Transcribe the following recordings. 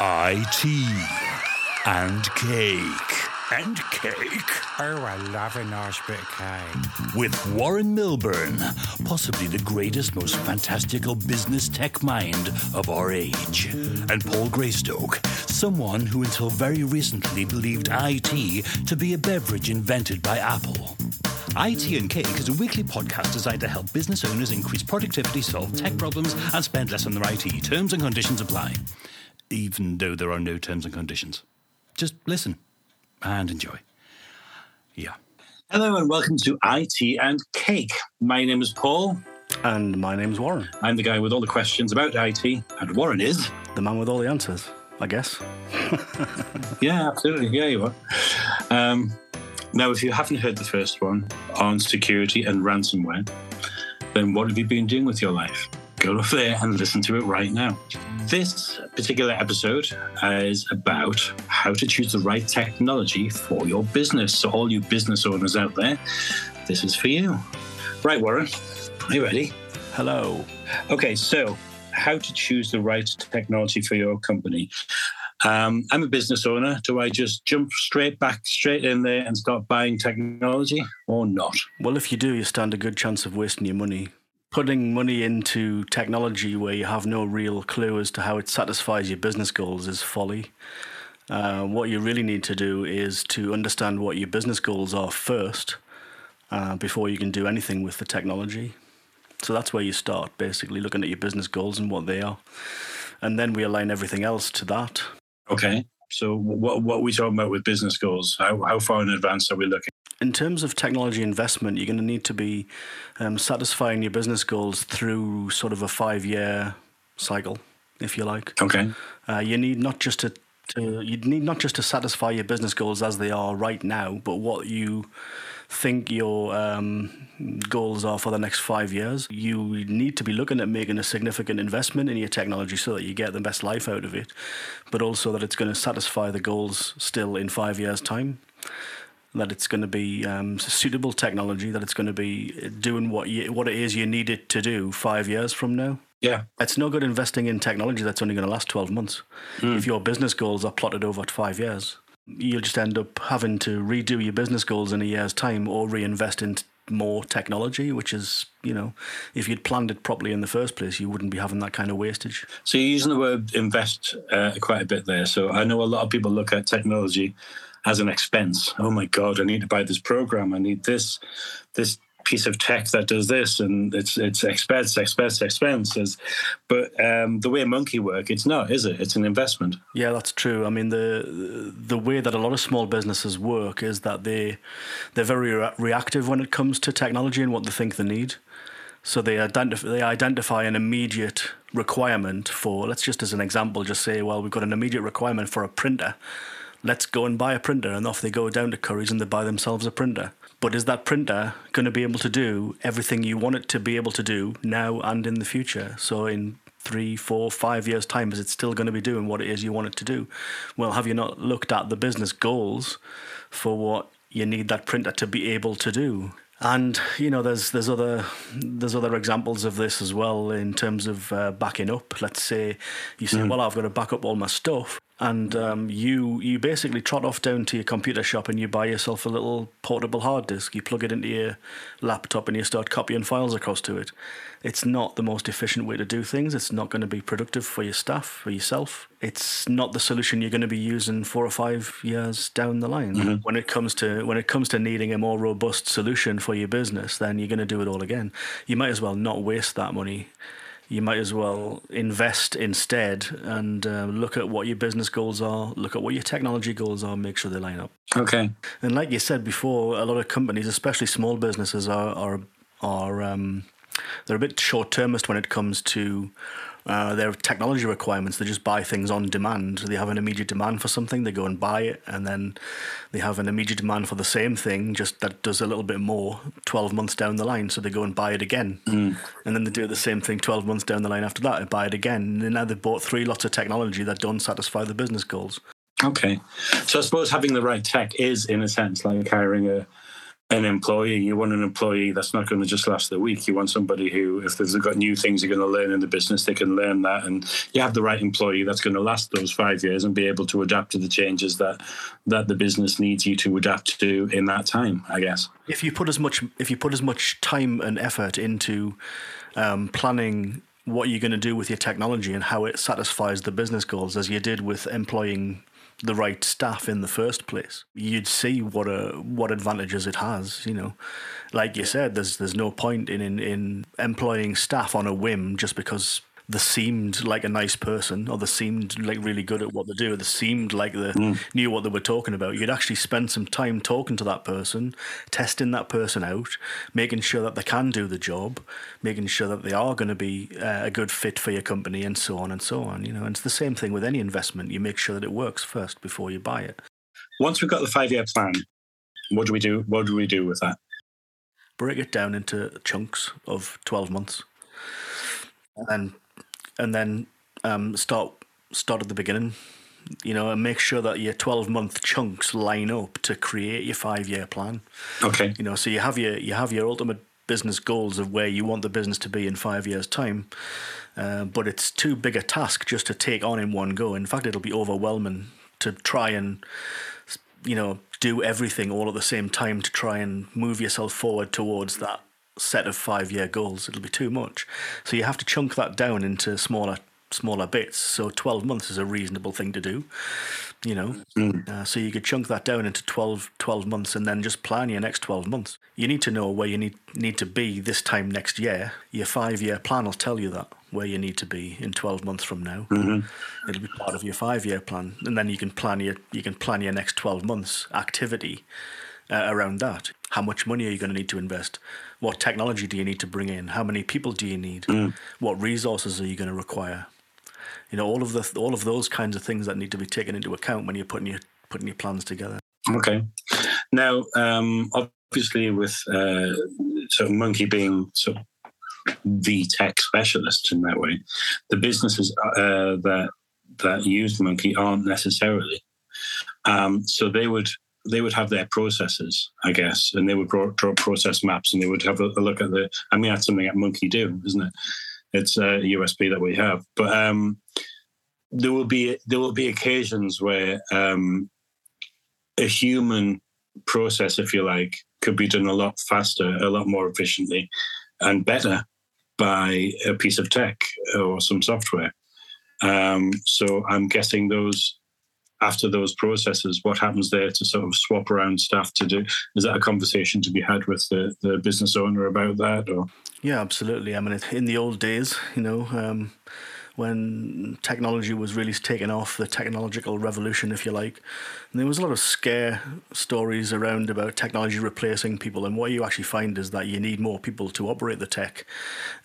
IT and cake. And cake. Oh, I love a nice bit of cake. With Warren Milburn, possibly the greatest, most fantastical business tech mind of our age. And Paul Greystoke, someone who until very recently believed IT to be a beverage invented by Apple. IT and Cake is a weekly podcast designed to help business owners increase productivity, solve tech problems, and spend less on their IT. Terms and conditions apply, even though there are no terms and conditions. Just listen and enjoy. Yeah. Hello and welcome to IT and Cake. My name is Paul. And my name's Warren, I'm the guy with all the questions about IT, and Warren is. the man with all the answers, I guess. Yeah, absolutely. Yeah, you are. Um, now, if you haven't heard the first one on security and ransomware, then what have you been doing with your life? Go over there and listen to it right now. This particular episode is about how to choose the right technology for your business. So, all you business owners out there, this is for you. Right, Warren, are you ready? Hello. Okay, so how to choose the right technology for your company. Um, I'm a business owner. Do I just jump straight back, straight in there and start buying technology or not? Well, if you do, you stand a good chance of wasting your money. Putting money into technology where you have no real clue as to how it satisfies your business goals is folly. Uh, what you really need to do is to understand what your business goals are first uh, before you can do anything with the technology. So that's where you start, basically looking at your business goals and what they are. And then we align everything else to that. Okay. So what what are we talking about with business goals? How how far in advance are we looking? In terms of technology investment, you're going to need to be um, satisfying your business goals through sort of a five year cycle, if you like. Okay. Uh, you need not just to, to you need not just to satisfy your business goals as they are right now, but what you think your um, goals are for the next five years. You need to be looking at making a significant investment in your technology so that you get the best life out of it, but also that it's going to satisfy the goals still in five years' time that it's going to be um, suitable technology, that it's going to be doing what you, what it is you need it to do five years from now. Yeah. It's no good investing in technology that's only going to last 12 months. If your business goals are plotted over five years, you'll just end up having to redo your business goals in a year's time or reinvest in more technology, which is, you know, if you'd planned it properly in the first place, you wouldn't be having that kind of wastage. So you're using the word invest uh, quite a bit there. So I know a lot of people look at technology as an expense. Oh my God, I need to buy this program. I need this this piece of tech that does this, and it's it's expense, expense, expenses. But um, the way Monkey work, it's not, is it? It's an investment. Yeah, that's true. I mean, the the way that a lot of small businesses work is that they they're very re- reactive when it comes to technology and what they think they need. So they identify they identify an immediate requirement for. Let's just as an example, just say, well, we've got an immediate requirement for a printer. Let's go and buy a printer, and off they go down to Currys and they buy themselves a printer. But is that printer going to be able to do everything you want it to be able to do now and in the future? So in three, four, five years' time, is it still going to be doing what it is you want it to do? Well, have you not looked at the business goals for what you need that printer to be able to do? And you know, there's there's other there's other examples of this as well in terms of uh, backing up. Let's say you say, well, I've got to back up all my stuff, and um, you you basically trot off down to your computer shop and you buy yourself a little portable hard disk. You plug it into your laptop and you start copying files across to it. It's not the most efficient way to do things. It's not going to be productive for your staff, for yourself. It's not the solution you're going to be using four or five years down the line. When it comes to when it comes to needing a more robust solution for your business, then you're going to do it all again. You might as well not waste that money you might as well invest instead and uh, look at what your business goals are, look at what your technology goals are, make sure they line up. Okay. And like you said before, a lot of companies, especially small businesses, are are are um, they're a bit short termist when it comes to uh, their technology requirements. They just buy things on demand. They have an immediate demand for something, they go and buy it, and then they have an immediate demand for the same thing, just that does a little bit more 12 months down the line. So they go and buy it again. And then they do the same thing 12 months down the line after that and buy it again. And now they've bought three lots of technology that don't satisfy the business goals. Okay. So I suppose having the right tech is, in a sense, like hiring a an employee. You want an employee that's not going to just last the week. You want somebody who, if they've got new things they're going to learn in the business, they can learn that. And you have the right employee that's going to last those five years and be able to adapt to the changes that that the business needs you to adapt to in that time. I guess. If you put as much if you put as much time and effort into um, planning what you're going to do with your technology and how it satisfies the business goals as you did with employing the right staff in the first place, you'd see what a what advantages it has. You know, like you said, there's there's no point in in, in employing staff on a whim just because they seemed like a nice person or they seemed like really good at what they do. or They seemed like they mm. knew what they were talking about. You'd actually spend some time talking to that person, testing that person out, making sure that they can do the job, making sure that they are going to be uh, a good fit for your company, and so on and so on. You know, and it's the same thing with any investment. You make sure that it works first before you buy it. Once we've got the five-year plan, what do we do? What do we do with that? Break it down into chunks of twelve months, and then and then um, start start at the beginning. You know, and make sure that your twelve month chunks line up to create your five year plan. Okay. You know, so you have your you have your ultimate business goals of where you want the business to be in five years' time. Uh, but it's too big a task just to take on in one go. In fact, it'll be overwhelming to try and, you know, do everything all at the same time to try and move yourself forward towards that set of five year goals. It'll be too much. So you have to chunk that down into smaller smaller bits. So 12 months is a reasonable thing to do, you know. Mm. Uh, so you could chunk that down into 12, 12 months and then just plan your next 12 months. You need to know where you need need to be this time next year. Your five year plan will tell you that where you need to be in 12 months from now. Mm-hmm. It'll be part of your five year plan, and then you can plan your you can plan your next 12 months activity uh, around that. How much money are you going to need to invest? What technology do you need to bring in? How many people do you need? Mm. What resources are you going to require? You know, all of the all of those kinds of things that need to be taken into account when you're putting your putting your plans together. Okay. Now, um, obviously, with uh, sort of Monkey being sort of the tech specialist in that way, the businesses uh, that that use Monkey aren't necessarily. Um, so they would they would have their processes, I guess, and they would draw, process maps, and they would have a, look at the. I mean, that's something that Monkey do, isn't it? It's a USP that we have, but um, there will be there will be occasions where um, a human process, if you like, could be done a lot faster, a lot more efficiently, and better by a piece of tech or some software. Um, so I'm guessing those after those processes, what happens there to sort of swap around staff to do? Is that a conversation to be had with the, the business owner about that? Or yeah, absolutely. I mean, in the old days, you know, um, when technology was really taking off, the technological revolution, if you like. And there was a lot of scare stories around about technology replacing people. And what you actually find is that you need more people to operate the tech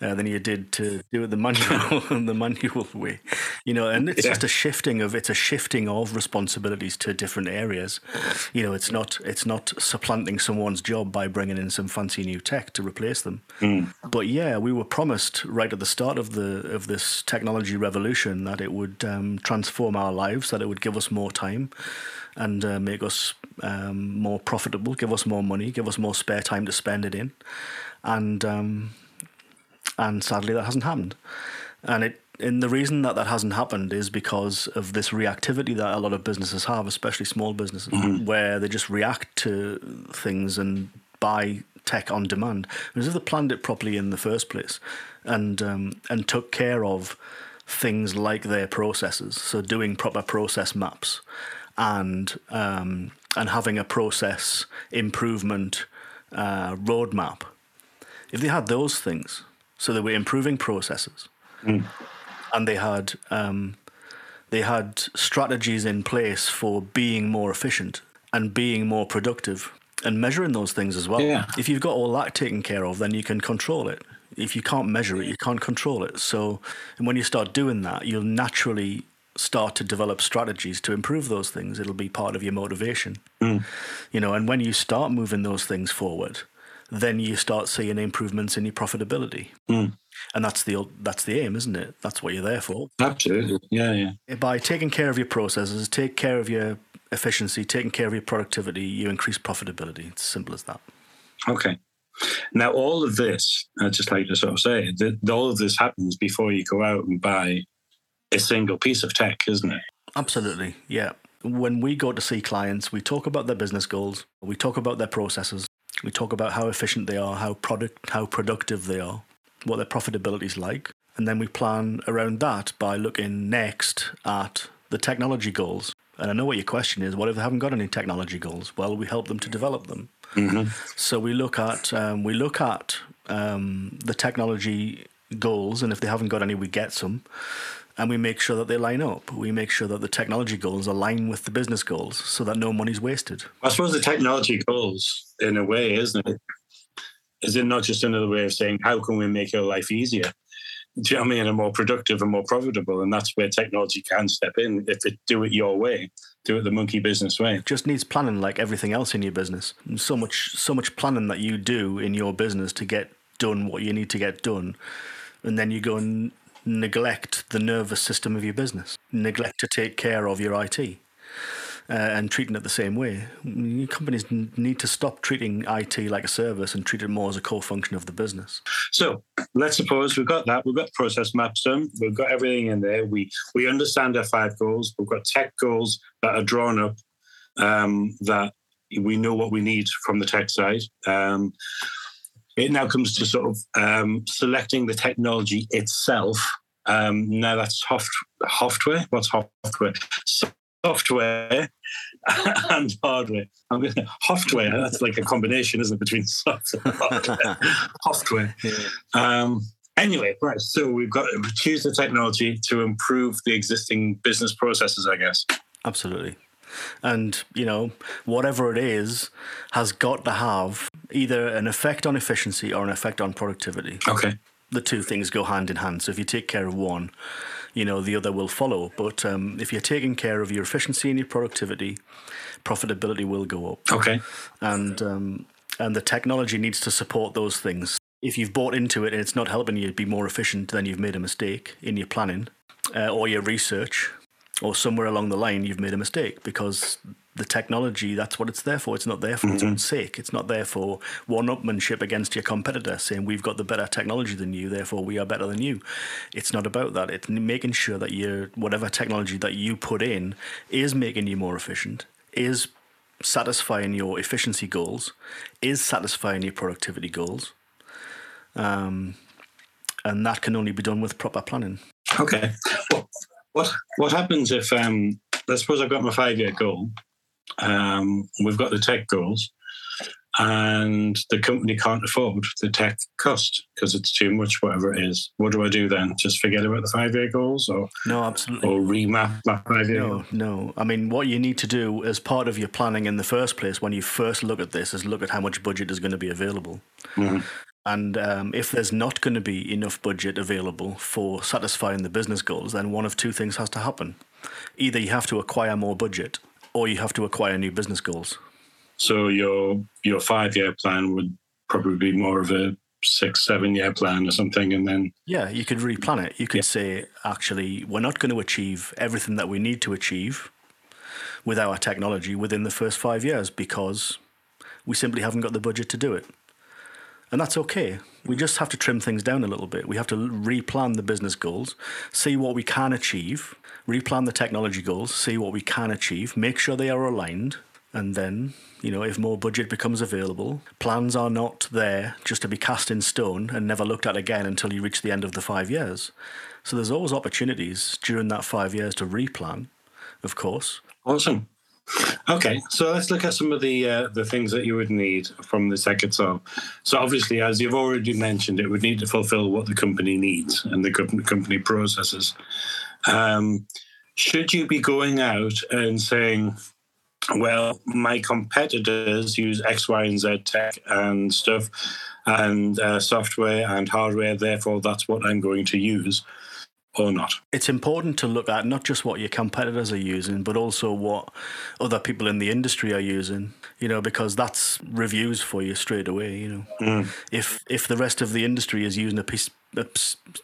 uh, than you did to do it the manual the manual way. You know, and it's yeah. just a shifting of it's a shifting of responsibilities to different areas. You know, it's not it's not supplanting someone's job by bringing in some fancy new tech to replace them. Mm. But yeah, we were promised right at the start of the of this technology technology revolution that it would um, transform our lives, that it would give us more time and uh, make us um, more profitable, give us more money, give us more spare time to spend it in, and um, and sadly that hasn't happened. And it and the reason that that hasn't happened is because of this reactivity that a lot of businesses have, especially small businesses, mm-hmm. where they just react to things and buy tech on demand. As if they planned it properly in the first place, and um, and took care of things like their processes. So doing proper process maps and um, and having a process improvement uh, roadmap. If they had those things, so they were improving processes, mm. and they had um, they had strategies in place for being more efficient and being more productive and measuring those things as well. Yeah. If you've got all that taken care of, then you can control it if you can't measure it, you can't control it. So, and when you start doing that, you'll naturally start to develop strategies to improve those things. It'll be part of your motivation, mm. you know. And when you start moving those things forward, then you start seeing improvements in your profitability. Mm. And that's the that's the aim, isn't it? That's what you're there for. Absolutely, yeah, yeah. By taking care of your processes, take care of your efficiency, taking care of your productivity, you increase profitability. It's simple as that. Okay. Now, all of this, I'd just like to sort of say that all of this happens before you go out and buy a single piece of tech, isn't it? Absolutely, yeah. When we go to see clients, we talk about their business goals, we talk about their processes, we talk about how efficient they are, how product, how productive they are, what their profitability is like, and then we plan around that by looking next at the technology goals. And I know what your question is. What if they haven't got any technology goals? Well, we help them to develop them. Mm-hmm. So we look at um, we look at um, the technology goals, and if they haven't got any, we get some, and we make sure that they line up. We make sure that the technology goals align with the business goals, so that no money's wasted. I suppose the technology goals, in a way, isn't it? Is it not just another way of saying how can we make your life easier? Do you know what I mean? And more productive and more profitable, and that's where technology can step in if it do it your way do it the monkey business way. just needs planning like everything else in your business. So much so much planning that you do in your business to get done what you need to get done. And then you go and neglect the nervous system of your business. Neglect to take care of your IT. Uh, and treating it the same way. Companies need to stop treating IT like a service and treat it more as a core function of the business. So let's suppose we've got that, we've got process maps done, we've got everything in there. We we understand our five goals. We've got tech goals that are drawn up um, that we know what we need from the tech side. Um, it now comes to sort of um, selecting the technology itself. Um, now that's soft, software. What's software? Software and hardware. I'm going to software. That's like a combination, isn't it, between software and hardware? software. Um, anyway, right. So we've got to choose the technology to improve the existing business processes, I guess. Absolutely. And, you know, whatever it is has got to have either an effect on efficiency or an effect on productivity. Okay. The two things go hand in hand. So if you take care of one, you know, the other will follow. But um, if you're taking care of your efficiency and your productivity, profitability will go up. Okay. And, um, and the technology needs to support those things. If you've bought into it and it's not helping you be more efficient, then you've made a mistake in your planning uh, or your research, or somewhere along the line you've made a mistake because the technology that's what it's there for. It's not there for its own sake. It's not there for one-upmanship against your competitor saying we've got the better technology than you therefore we are better than you. It's not about that. It's making sure that your whatever technology that you put in is making you more efficient is satisfying your efficiency goals is satisfying your productivity goals um, and that can only be done with proper planning. Okay. What what, what happens if um, let's suppose I've got my five year goal. Um, we've got the tech goals, and the company can't afford the tech cost because it's too much, whatever it is. What do I do then? Just forget about the five year goals, or no absolutely or remap my five year? No, no. I mean, what you need to do as part of your planning in the first place, when you first look at this, is look at how much budget is going to be available. And um, if there's not going to be enough budget available for satisfying the business goals, then one of two things has to happen. Either you have to acquire more budget, or you have to acquire new business goals. So your your five year plan would probably be more of a six seven year plan or something, and then Yeah, you could replan it. You could say, actually, we're not going to achieve everything that we need to achieve with our technology within the first five years because we simply haven't got the budget to do it. And that's okay. We just have to trim things down a little bit. We have to replan the business goals, see what we can achieve, replan the technology goals, see what we can achieve, make sure they are aligned, and then, you know, if more budget becomes available, plans are not there just to be cast in stone and never looked at again until you reach the end of the five years. So there's always opportunities during that five years to replan, of course. Awesome. Okay, so let's look at some of the uh, the things that you would need from the tech itself. So obviously, as you've already mentioned, it would need to fulfill what the company needs and the company processes. Um, should you be going out and saying, "Well, my competitors use X, Y, and Z tech and stuff, and uh, software and hardware, therefore that's what I'm going to use," or not? It's important to look at not just what your competitors are using, but also what other people in the industry are using. You know, because that's reviews for you straight away. You know, if if the rest of the industry is using a piece, a,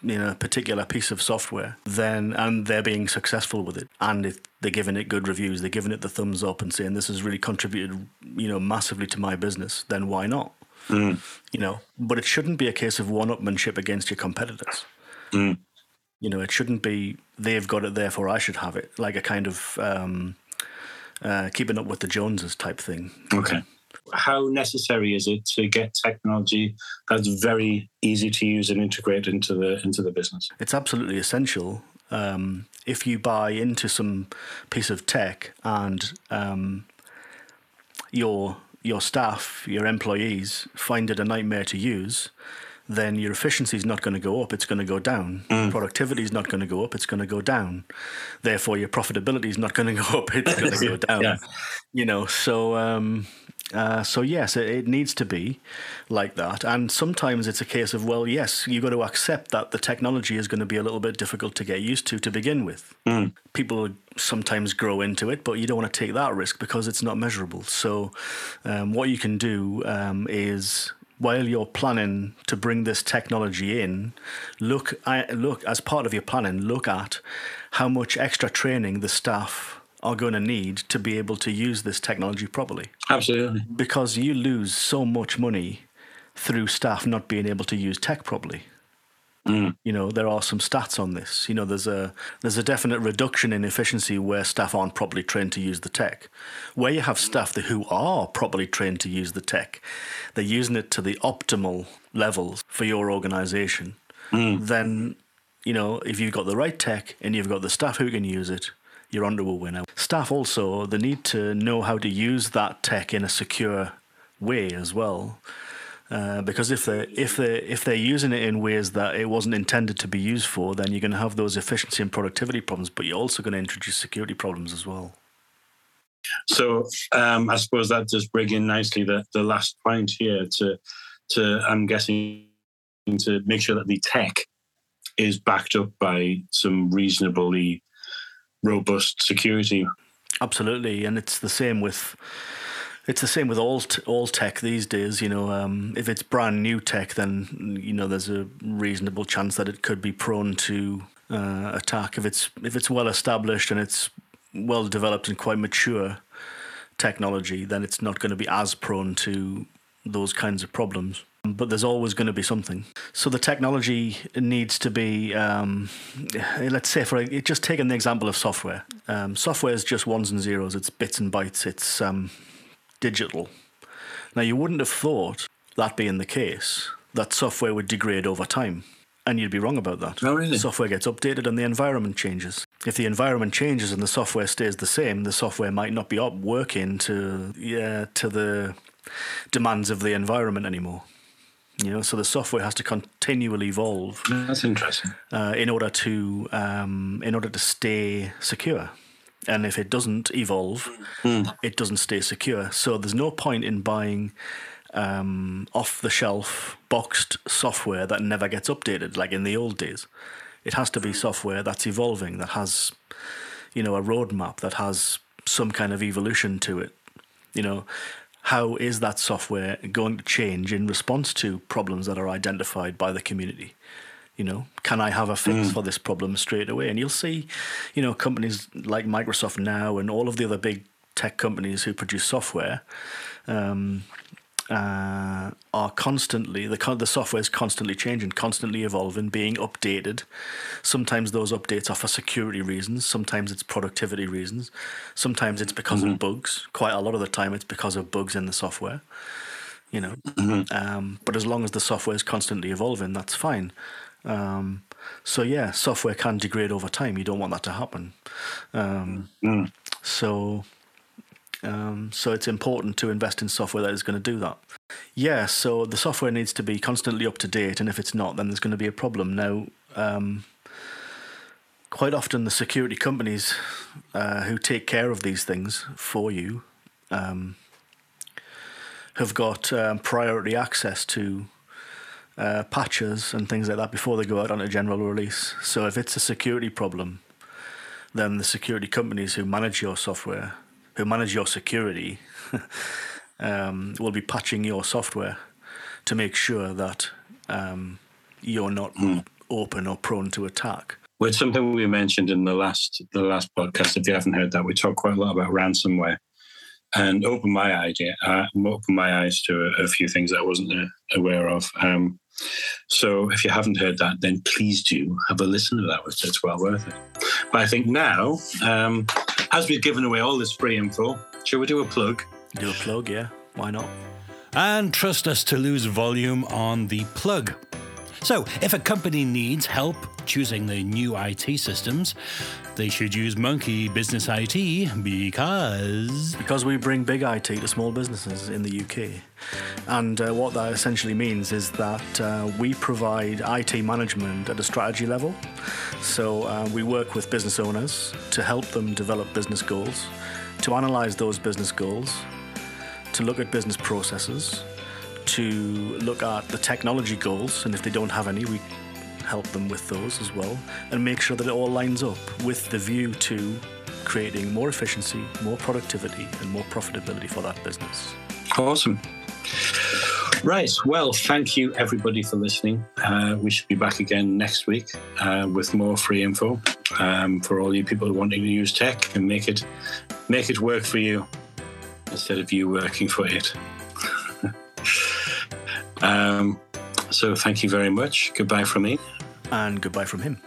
you know, a particular piece of software, then and they're being successful with it, and if they're giving it good reviews, they're giving it the thumbs up and saying this has really contributed, you know, massively to my business, then why not? Mm. You know, but it shouldn't be a case of one-upmanship against your competitors. Mm. You know, it shouldn't be they've got it, therefore I should have it, like a kind of um, uh, keeping up with the Joneses type thing. Okay. How necessary is it to get technology that's very easy to use and integrate into the into the business? It's absolutely essential. Um, if you buy into some piece of tech and um, your your staff, your employees find it a nightmare to use, then your efficiency is not going to go up, it's going to go down. Productivity is not going to go up, it's going to go down. Therefore, your profitability is not going to go up, it's going to go down. Yeah. You know, so um, uh, so yes, it, it needs to be like that. And sometimes it's a case of well, yes, you've got to accept that the technology is going to be a little bit difficult to get used to to begin with. People sometimes grow into it, but you don't want to take that risk because it's not measurable. So, um, what you can do um, is while you're planning to bring this technology in, look I, look as part of your planning, look at how much extra training the staff are going to need to be able to use this technology properly. Absolutely. Because you lose so much money through staff not being able to use tech properly. Mm. You know, there are some stats on this. You know, there's a there's a definite reduction in efficiency where staff aren't properly trained to use the tech. Where you have staff who are properly trained to use the tech, they're using it to the optimal levels for your organization. Mm. Then, you know, if you've got the right tech and you've got the staff who can use it, you're onto a winner. Staff also they need to know how to use that tech in a secure way as well. Uh, because if they if they if they're using it in ways that it wasn't intended to be used for, then you're going to have those efficiency and productivity problems. But you're also going to introduce security problems as well. So um, I suppose that does bring in nicely the, the last point here to to I'm guessing to make sure that the tech is backed up by some reasonably robust security. Absolutely, and it's the same with it's the same with all t- all tech these days. You know, um, if it's brand new tech, then you know there's a reasonable chance that it could be prone to uh, attack. If it's if it's well established and it's well developed and quite mature technology, then it's not going to be as prone to those kinds of problems. But there's always going to be something. So the technology needs to be, um, let's say, for just taking the example of software. Um, software is just ones and zeros. It's bits and bytes. It's um, digital. Now you wouldn't have thought that being the case that software would degrade over time. And you'd be wrong about that. Oh, really? Software gets updated and the environment changes. If the environment changes and the software stays the same, the software might not be up working to yeah to the demands of the environment anymore. You know, so the software has to continually evolve That's interesting. uh, in order to um, in order to stay secure. And if it doesn't evolve, it doesn't stay secure. So there's no point in buying um, off the shelf boxed software that never gets updated, like in the old days. It has to be software that's evolving, that has, you know, a roadmap, that has some kind of evolution to it. You know, how is that software going to change in response to problems that are identified by the community? You know, can I have a fix for this problem straight away? And you'll see, you know, companies like Microsoft now and all of the other big tech companies who produce software um, uh, are constantly the the software is constantly changing, constantly evolving, being updated. Sometimes those updates are for security reasons. Sometimes it's productivity reasons. Sometimes it's because of bugs. Quite a lot of the time, it's because of bugs in the software. You know, um, but as long as the software is constantly evolving, that's fine. Um, so yeah, software can degrade over time. You don't want that to happen. Um, So um, so it's important to invest in software that is going to do that. Yeah, so the software needs to be constantly up to date, and if it's not, then there's going to be a problem. Now, um, quite often the security companies uh, who take care of these things for you um, have got um, priority access to uh, patches and things like that before they go out on a general release. So if it's a security problem, then the security companies who manage your software, who manage your security, um, will be patching your software to make sure that um, you're not open or prone to attack. Well, it's something we mentioned in the last the last podcast. If you haven't heard that, we talked quite a lot about ransomware and opened my idea, uh, opened my eyes to a, a, few things I wasn't uh, aware of. Um, so if you haven't heard that, then please do have a listen to that. It's well worth it. But I think now, um, as we've given away all this free info, shall we do a plug? Do a plug, yeah. Why not? And trust us to lose volume on the plug. So, if a company needs help choosing the new IT systems, they should use Monkey Business IT because. Because we bring big IT to small businesses in the UK. And uh, what that essentially means is that uh, we provide IT management at a strategy level. So, uh, we work with business owners to help them develop business goals, to analyze those business goals, to look at business processes, to look at the technology goals, and if they don't have any, we help them with those as well, and make sure that it all lines up with the view to creating more efficiency, more productivity, and more profitability for that business. Awesome. Right. Well, thank you everybody for listening. Uh, we should be back again next week uh, with more free info um, for all you people wanting to use tech and make it make it work for you instead of you working for it. Um, so thank you very much. Goodbye from me. And goodbye from him.